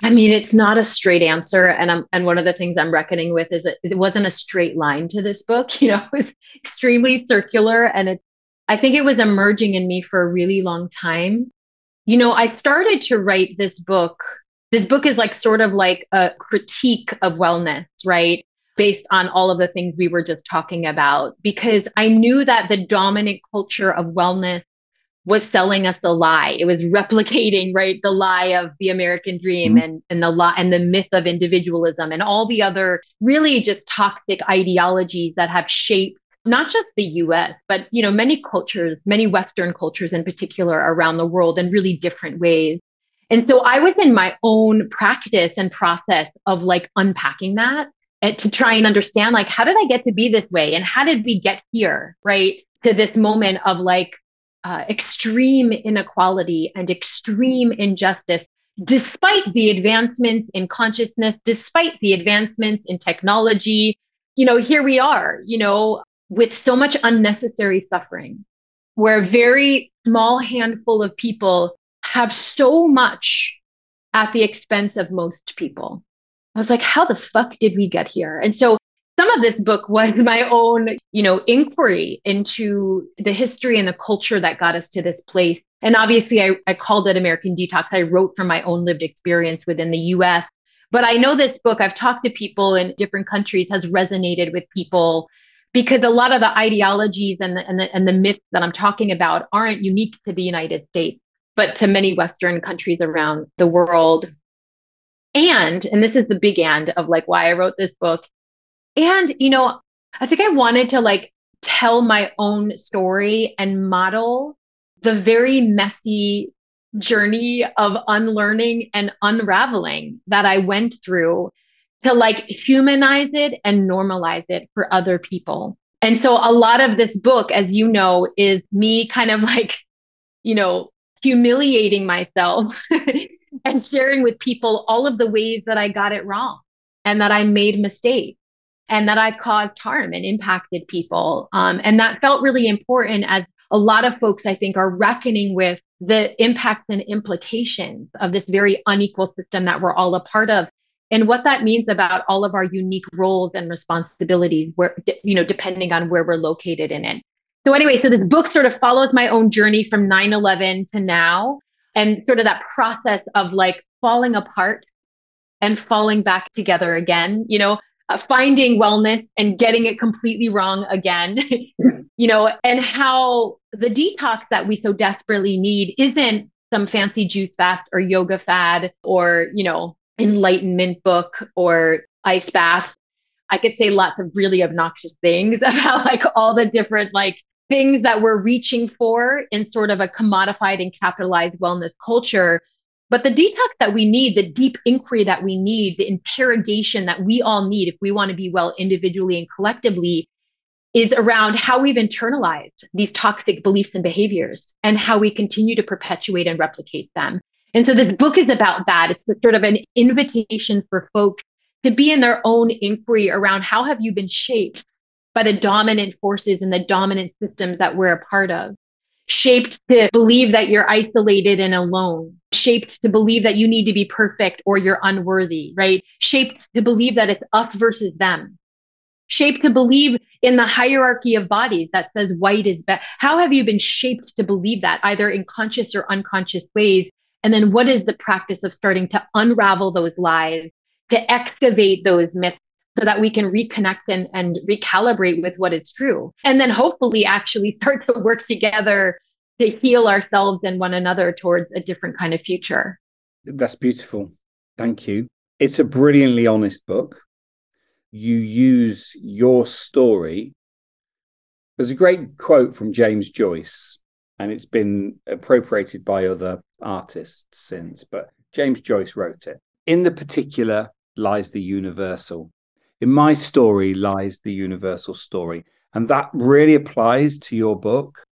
I mean, it's not a straight answer, and I'm and one of the things I'm reckoning with is that it wasn't a straight line to this book. You know, it's extremely circular, and it. I think it was emerging in me for a really long time. You know, I started to write this book this book is like sort of like a critique of wellness, right? Based on all of the things we were just talking about, because I knew that the dominant culture of wellness was selling us a lie. It was replicating, right, the lie of the American dream mm-hmm. and, and the lie and the myth of individualism and all the other really just toxic ideologies that have shaped not just the US, but you know, many cultures, many Western cultures in particular around the world in really different ways. And so I was in my own practice and process of like unpacking that and to try and understand like how did I get to be this way and how did we get here, right? To this moment of like uh, extreme inequality and extreme injustice, despite the advancements in consciousness, despite the advancements in technology. You know, here we are, you know, with so much unnecessary suffering, where a very small handful of people have so much at the expense of most people. I was like, how the fuck did we get here? And so some of this book was my own, you know, inquiry into the history and the culture that got us to this place. And obviously, I, I called it American Detox. I wrote from my own lived experience within the US. But I know this book, I've talked to people in different countries, has resonated with people because a lot of the ideologies and the, and the, and the myths that I'm talking about aren't unique to the United States but to many Western countries around the world. And, and this is the big end of like why I wrote this book. And, you know, I think I wanted to like tell my own story and model the very messy journey of unlearning and unraveling that I went through to like humanize it and normalize it for other people. And so a lot of this book, as you know, is me kind of like, you know, humiliating myself and sharing with people all of the ways that I got it wrong and that I made mistakes and that I caused harm and impacted people. Um, and that felt really important as a lot of folks, I think, are reckoning with the impacts and implications of this very unequal system that we're all a part of and what that means about all of our unique roles and responsibilities where you know depending on where we're located in it so anyway, so this book sort of follows my own journey from 9/11 to now and sort of that process of like falling apart and falling back together again, you know, uh, finding wellness and getting it completely wrong again, you know, and how the detox that we so desperately need isn't some fancy juice fast or yoga fad or, you know, enlightenment book or ice bath. I could say lots of really obnoxious things about like all the different like things that we're reaching for in sort of a commodified and capitalized wellness culture. But the detox that we need, the deep inquiry that we need, the interrogation that we all need if we want to be well individually and collectively is around how we've internalized these toxic beliefs and behaviors and how we continue to perpetuate and replicate them. And so this book is about that. It's sort of an invitation for folks to be in their own inquiry around how have you been shaped by the dominant forces and the dominant systems that we're a part of. Shaped to believe that you're isolated and alone, shaped to believe that you need to be perfect or you're unworthy, right? Shaped to believe that it's us versus them. shaped to believe in the hierarchy of bodies that says white is best? How have you been shaped to believe that, either in conscious or unconscious ways? And then what is the practice of starting to unravel those lies, to excavate those myths so that we can reconnect and, and recalibrate with what is true? And then hopefully actually start to work together to heal ourselves and one another towards a different kind of future. That's beautiful. Thank you. It's a brilliantly honest book you use your story. There's a great quote from James Joyce, and it's been appropriated by other artists since, but James Joyce wrote it. In the particular lies the universal. In my story lies the universal story. And that really applies to your book.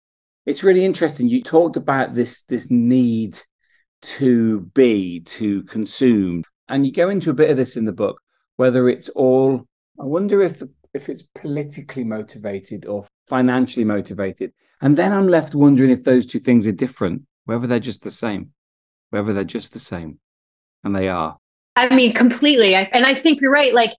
It's really interesting. You talked about this, this need to be, to consume. And you go into a bit of this in the book, whether it's all I wonder if if it's politically motivated or financially motivated. And then I'm left wondering if those two things are different, whether they're just the same, whether they're just the same. And they are. I mean, completely. I, and I think you're right. Like,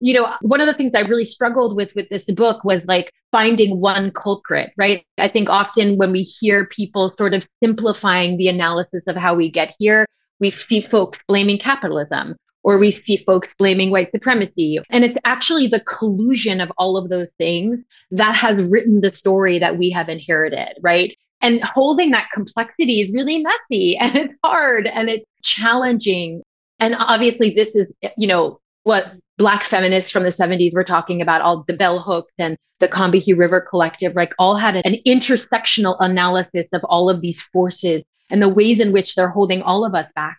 you know, one of the things I really struggled with with this book was like finding one culprit, right? I think often when we hear people sort of simplifying the analysis of how we get here, we see folks blaming capitalism or we see folks blaming white supremacy. And it's actually the collusion of all of those things that has written the story that we have inherited, right? And holding that complexity is really messy and it's hard and it's challenging. And obviously, this is, you know, what Black feminists from the 70s were talking about, all the bell hooks and the Combahee River Collective, like all had an intersectional analysis of all of these forces and the ways in which they're holding all of us back,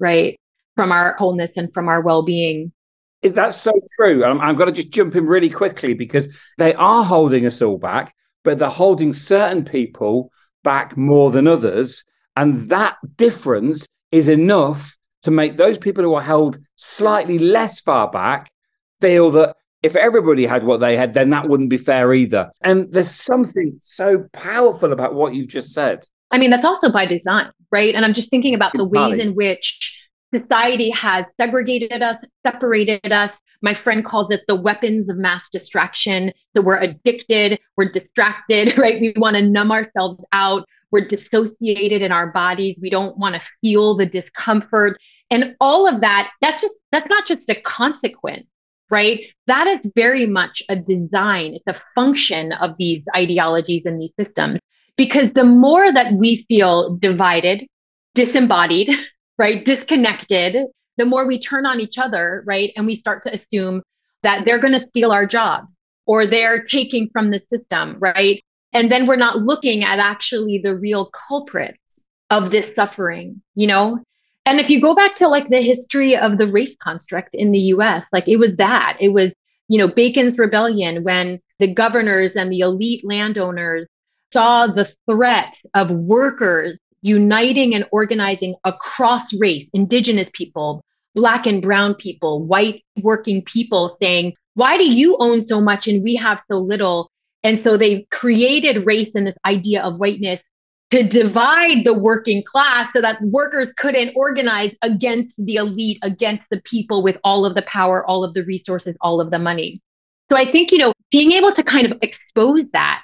right? from our wholeness and from our well-being that's so true um, I'm, I'm going to just jump in really quickly because they are holding us all back but they're holding certain people back more than others and that difference is enough to make those people who are held slightly less far back feel that if everybody had what they had, then that wouldn't be fair either. And there's something so powerful about what you've just said. I mean, that's also by design, right? And I'm just thinking about the ways in which society has segregated us, separated us. My friend calls it the weapons of mass distraction. So we're addicted, we're distracted, right? We want to numb ourselves out. We're dissociated in our bodies. We don't want to feel the discomfort. And all of that, that's just, that's not just a consequence, right? That is very much a design. It's a function of these ideologies and these systems. Because the more that we feel divided, disembodied, right? Disconnected, the more we turn on each other, right? And we start to assume that they're going to steal our job or they're taking from the system, right? And then we're not looking at actually the real culprits of this suffering, you know? And if you go back to like the history of the race construct in the US, like it was that. It was, you know, Bacon's rebellion when the governors and the elite landowners saw the threat of workers uniting and organizing across race, indigenous people, black and brown people, white working people saying, why do you own so much and we have so little? And so they created race and this idea of whiteness to divide the working class so that workers couldn't organize against the elite, against the people with all of the power, all of the resources, all of the money. So I think, you know, being able to kind of expose that,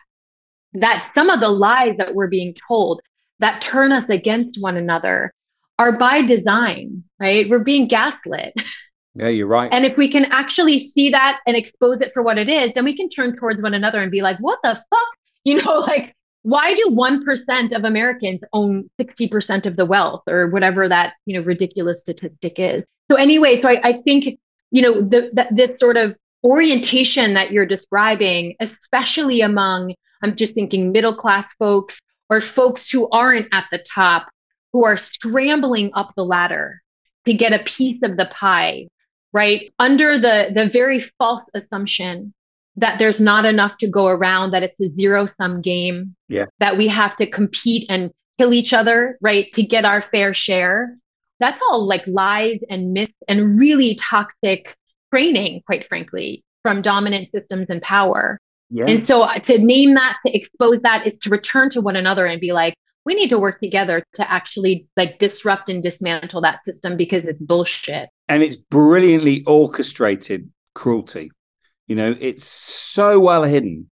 that some of the lies that we're being told, that turn us against one another are by design, right? We're being gaslit. Yeah, you're right. And if we can actually see that and expose it for what it is, then we can turn towards one another and be like, what the fuck? You know, like, why do 1% of Americans own 60% of the wealth or whatever that, you know, ridiculous statistic is? So, anyway, so I, I think, you know, the, the, this sort of orientation that you're describing, especially among, I'm just thinking middle class folks or folks who aren't at the top who are scrambling up the ladder to get a piece of the pie right under the the very false assumption that there's not enough to go around that it's a zero sum game yeah that we have to compete and kill each other right to get our fair share that's all like lies and myths and really toxic training quite frankly from dominant systems and power yeah. And so uh, to name that, to expose that, is to return to one another and be like, we need to work together to actually like disrupt and dismantle that system because it's bullshit. And it's brilliantly orchestrated cruelty. You know, it's so well hidden.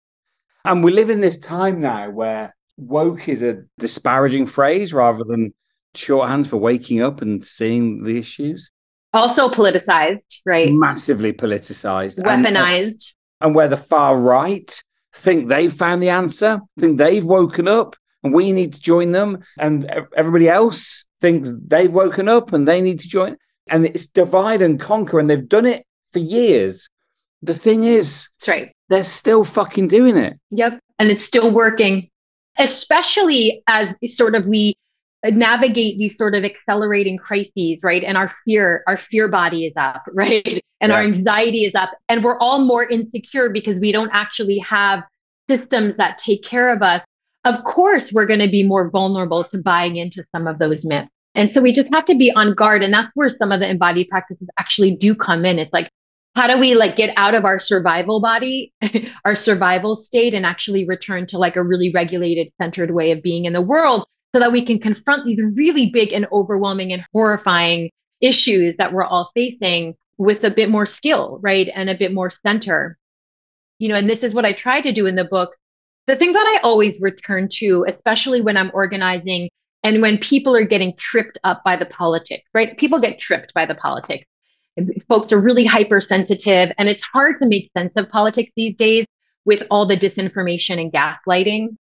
And we live in this time now where woke is a disparaging phrase rather than shorthand for waking up and seeing the issues. Also politicized, right? Massively politicized. Uh, Weaponized. And, and where the far right think they've found the answer, think they've woken up and we need to join them. And everybody else thinks they've woken up and they need to join. And it's divide and conquer. And they've done it for years. The thing is, that's right. They're still fucking doing it. Yep. And it's still working, especially as sort of we navigate these sort of accelerating crises, right? And our fear, our fear body is up, right? And yeah. our anxiety is up. And we're all more insecure because we don't actually have systems that take care of us. Of course, we're going to be more vulnerable to buying into some of those myths. And so we just have to be on guard. And that's where some of the embodied practices actually do come in. It's like, how do we like get out of our survival body, our survival state, and actually return to like a really regulated, centered way of being in the world so that we can confront these really big and overwhelming and horrifying issues that we're all facing with a bit more skill, right? And a bit more center. You know, and this is what I try to do in the book. The thing that I always return to, especially when I'm organizing and when people are getting tripped up by the politics, right? People get tripped by the politics. Folks are really hypersensitive, and it's hard to make sense of politics these days with all the disinformation and gaslighting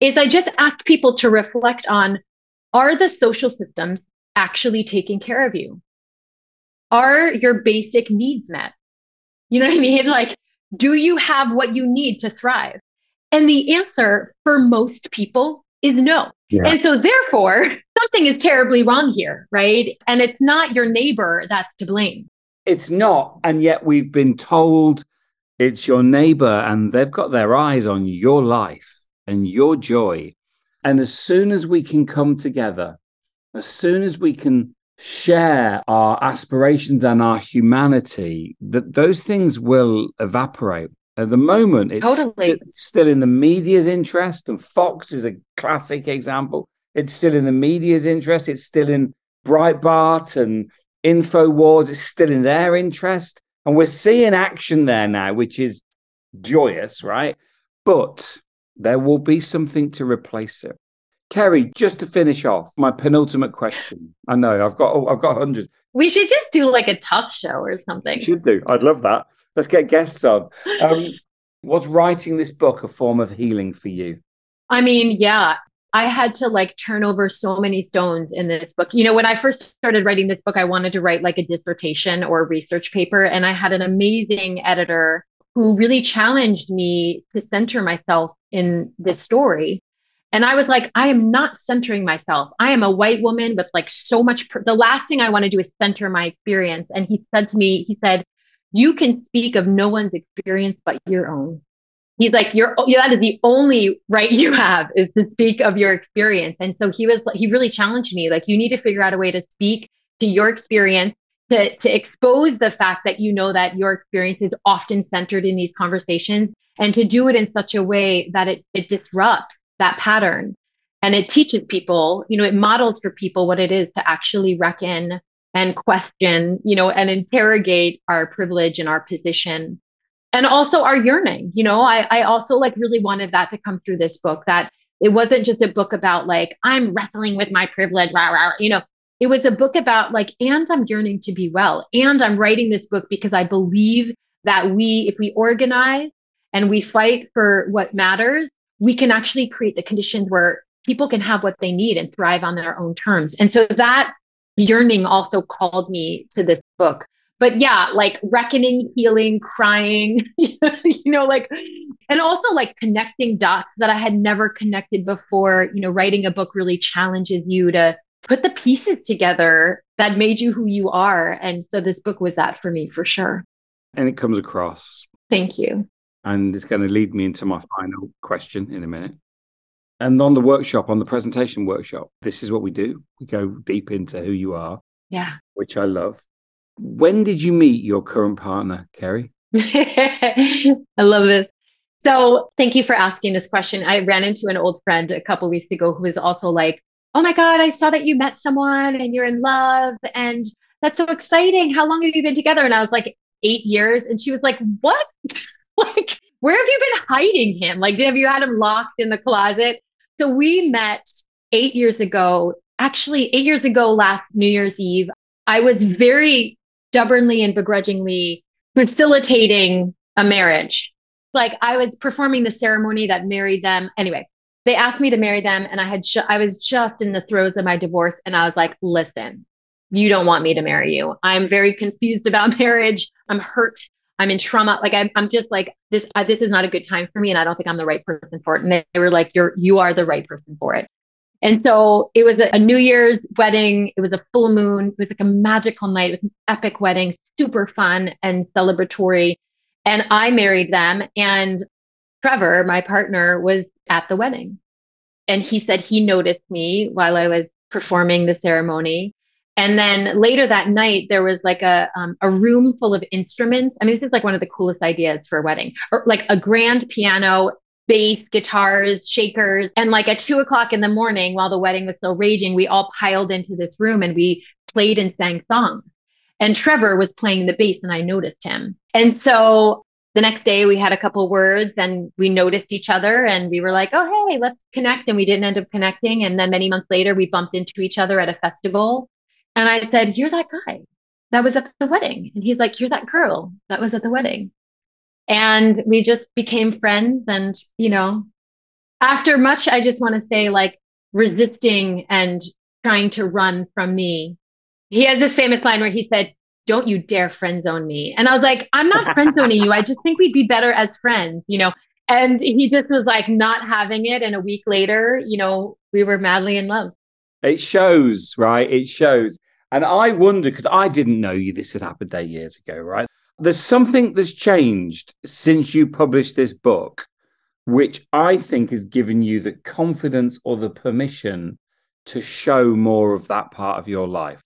is I just ask people to reflect on are the social systems actually taking care of you? Are your basic needs met? You know what I mean? Like, do you have what you need to thrive? And the answer for most people is no. Yeah. And so, therefore, something is terribly wrong here, right? And it's not your neighbor that's to blame. It's not. And yet, we've been told it's your neighbor and they've got their eyes on your life and your joy. And as soon as we can come together, as soon as we can share our aspirations and our humanity, that those things will evaporate. At the moment, it's, totally. it's still in the media's interest, and Fox is a classic example. It's still in the media's interest. It's still in Breitbart and InfoWars. It's still in their interest. And we're seeing action there now, which is joyous, right? But there will be something to replace it. Kerri, just to finish off, my penultimate question. I know I've got I've got hundreds. We should just do like a talk show or something. We should do. I'd love that. Let's get guests on. Um, was writing this book a form of healing for you? I mean, yeah. I had to like turn over so many stones in this book. You know, when I first started writing this book, I wanted to write like a dissertation or a research paper. And I had an amazing editor who really challenged me to center myself in this story. And I was like, I am not centering myself. I am a white woman with like so much. The last thing I want to do is center my experience. And he said to me, he said, You can speak of no one's experience but your own. He's like, You're that is the only right you have is to speak of your experience. And so he was, he really challenged me, like, you need to figure out a way to speak to your experience to, to expose the fact that you know that your experience is often centered in these conversations and to do it in such a way that it, it disrupts that pattern. And it teaches people you know it models for people what it is to actually reckon and question you know and interrogate our privilege and our position. And also our yearning you know i, I also like really wanted that to come through this book that it wasn't just a book about like i'm wrestling with my privilege rah, rah, you know. It was a book about like and i'm yearning to be well and i'm writing this book because i believe that we if we organize and we fight for what matters, we can actually create the conditions where people can have what they need and thrive on their own terms. And so that yearning also called me to this book. But yeah, like reckoning, healing, crying, you know, like, and also like connecting dots that I had never connected before. You know, writing a book really challenges you to put the pieces together that made you who you are. And so this book was that for me for sure. And it comes across. Thank you. And it's going to lead me into my final question in a minute. And on the workshop, on the presentation workshop, this is what we do. We go deep into who you are. Yeah. Which I love. When did you meet your current partner, Kerri? I love this. So, thank you for asking this question. I ran into an old friend a couple weeks ago who was also like, "Oh my god, I saw that you met someone and you're in love and that's so exciting. How long have you been together?" And I was like, 8 years." And she was like, "What?" like, where have you been hiding him? Like, have you had him locked in the closet? So we met eight years ago. Actually, eight years ago, last New Year's Eve, I was very stubbornly and begrudgingly facilitating a marriage. Like I was performing the ceremony that married them. Anyway, they asked me to marry them, and I had ju- I was just in the throes of my divorce, and I was like, "Listen, you don't want me to marry you. I'm very confused about marriage. I'm hurt. I'm in trauma. Like I'm, I'm just like this. Uh, this is not a good time for me, and I don't think I'm the right person for it." And they, they were like, "You're you are the right person for it." And so it was a, a, New Year's wedding. It was a full moon. It was like a magical night. It was an epic wedding, super fun and celebratory. And I married them. And Trevor, my partner, was at the wedding. And he said he noticed me while I was performing the ceremony. And then later that night, there was like a um, a room full of instruments. I mean, this is like one of the coolest ideas for a wedding, or like a grand piano, bass, guitars, shakers. And like at two o'clock in the morning, while the wedding was still raging, we all piled into this room and we played and sang songs. And Trevor was playing the bass, and I noticed him. And so the next day we had a couple words and we noticed each other and we were like, oh, hey, let's connect. And we didn't end up connecting. And then many months later, we bumped into each other at a festival. And I said, You're that guy that was at the wedding. And he's like, You're that girl that was at the wedding. And we just became friends. And, you know, after much, I just want to say, like, resisting and trying to run from me. He has this famous line where he said, don't you dare friend zone me. And I was like, I'm not friend zoning you. I just think we'd be better as friends, you know? And he just was like not having it. And a week later, you know, we were madly in love. It shows, right? It shows. And I wonder, because I didn't know you this had happened eight years ago, right? There's something that's changed since you published this book, which I think has given you the confidence or the permission to show more of that part of your life.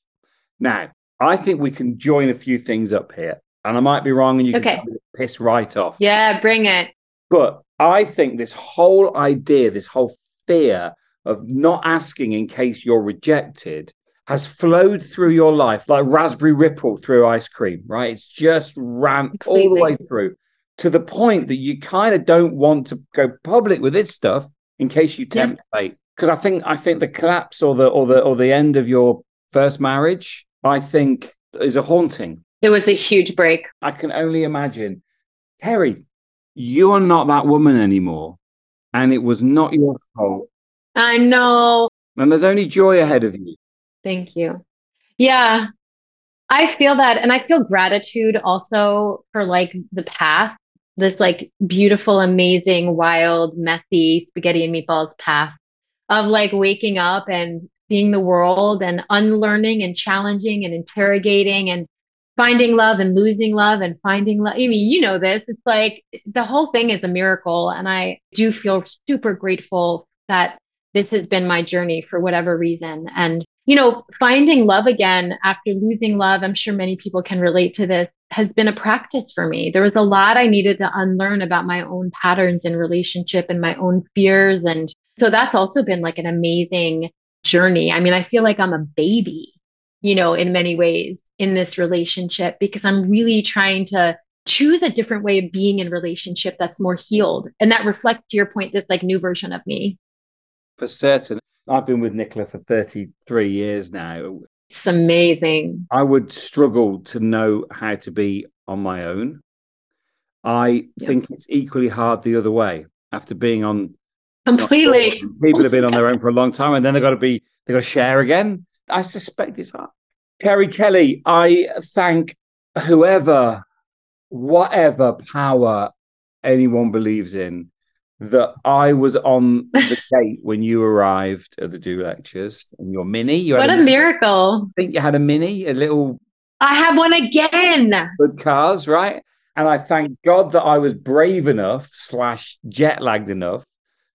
Now, I think we can join a few things up here, and I might be wrong, and you okay. can piss right off. Yeah, bring it. But I think this whole idea, this whole fear of not asking in case you're rejected, has flowed through your life like raspberry ripple through ice cream. Right? It's just ran all the way through to the point that you kind of don't want to go public with this stuff in case you tempt yeah. fate. Because I think I think the collapse or the or the or the end of your first marriage I think is a haunting. It was a huge break. I can only imagine. Kerri, you are not that woman anymore. And it was not your fault. I know. And there's only joy ahead of you. Thank you. Yeah. I feel that. And I feel gratitude also for like the path, this like beautiful, amazing, wild, messy spaghetti and meatballs path of like waking up and seeing the world and unlearning and challenging and interrogating and finding love and losing love and finding love. I mean, you know this. It's like the whole thing is a miracle. And I do feel super grateful that this has been my journey for whatever reason. And, you know, finding love again after losing love, I'm sure many people can relate to this, has been a practice for me. There was a lot I needed to unlearn about my own patterns in relationship and my own fears. And so that's also been like an amazing journey. I mean, I feel like I'm a baby, you know, in many ways in this relationship because I'm really trying to choose a different way of being in relationship that's more healed and that reflects to your point this like new version of me. For certain. I've been with Nicola for 33 years now. It's amazing. I would struggle to know how to be on my own. I yeah. think it's equally hard the other way after being on Completely. People have been on their own for a long time and then they've got to be, they've got to share again. I suspect it's hard. Kerri Kelly, I thank whoever, whatever power anyone believes in, that I was on the gate when you arrived at the Do Lectures and your mini. You what a, a miracle. I think you had a mini, a little. I have one again. Good cars, right? And I thank God that I was brave enough slash jet lagged enough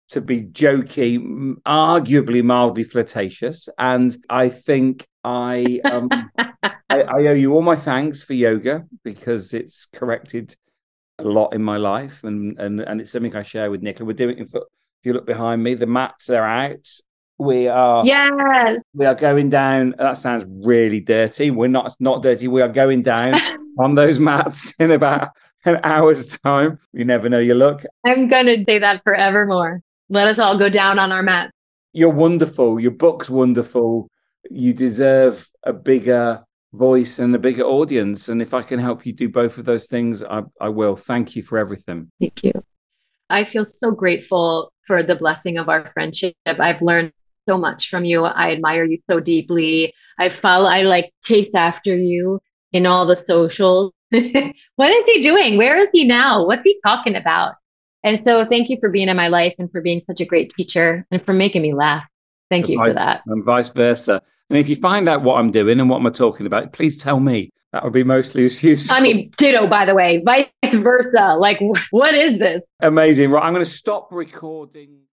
to be jokey, arguably mildly flirtatious. And I think I, um, I, I owe you all my thanks for yoga because it's corrected a lot in my life, and and and it's something I share with Nicola. We're doing. If you look behind me, the mats are out. We are yes. We are going down. That sounds really dirty. We're not. It's not dirty. We are going down on those mats in about an hour's time. You never know your luck. I'm going to say that forevermore. Let us all go down on our mat. You're wonderful. Your book's wonderful. You deserve a bigger voice and a bigger audience. And if I can help you do both of those things, I, I will. Thank you for everything. Thank you. I feel so grateful for the blessing of our friendship. I've learned so much from you. I admire you so deeply. I follow, I like chase after you in all the socials. what is he doing? Where is he now? What's he talking about? And so thank you for being in my life and for being such a great teacher and for making me laugh. Thank you for that. And vice versa. And if you find out what I'm doing and what I'm talking about, please tell me. That would be mostly useful. I mean, ditto, by the way, vice versa. Like, what is this? Amazing. Right. I'm going to stop recording.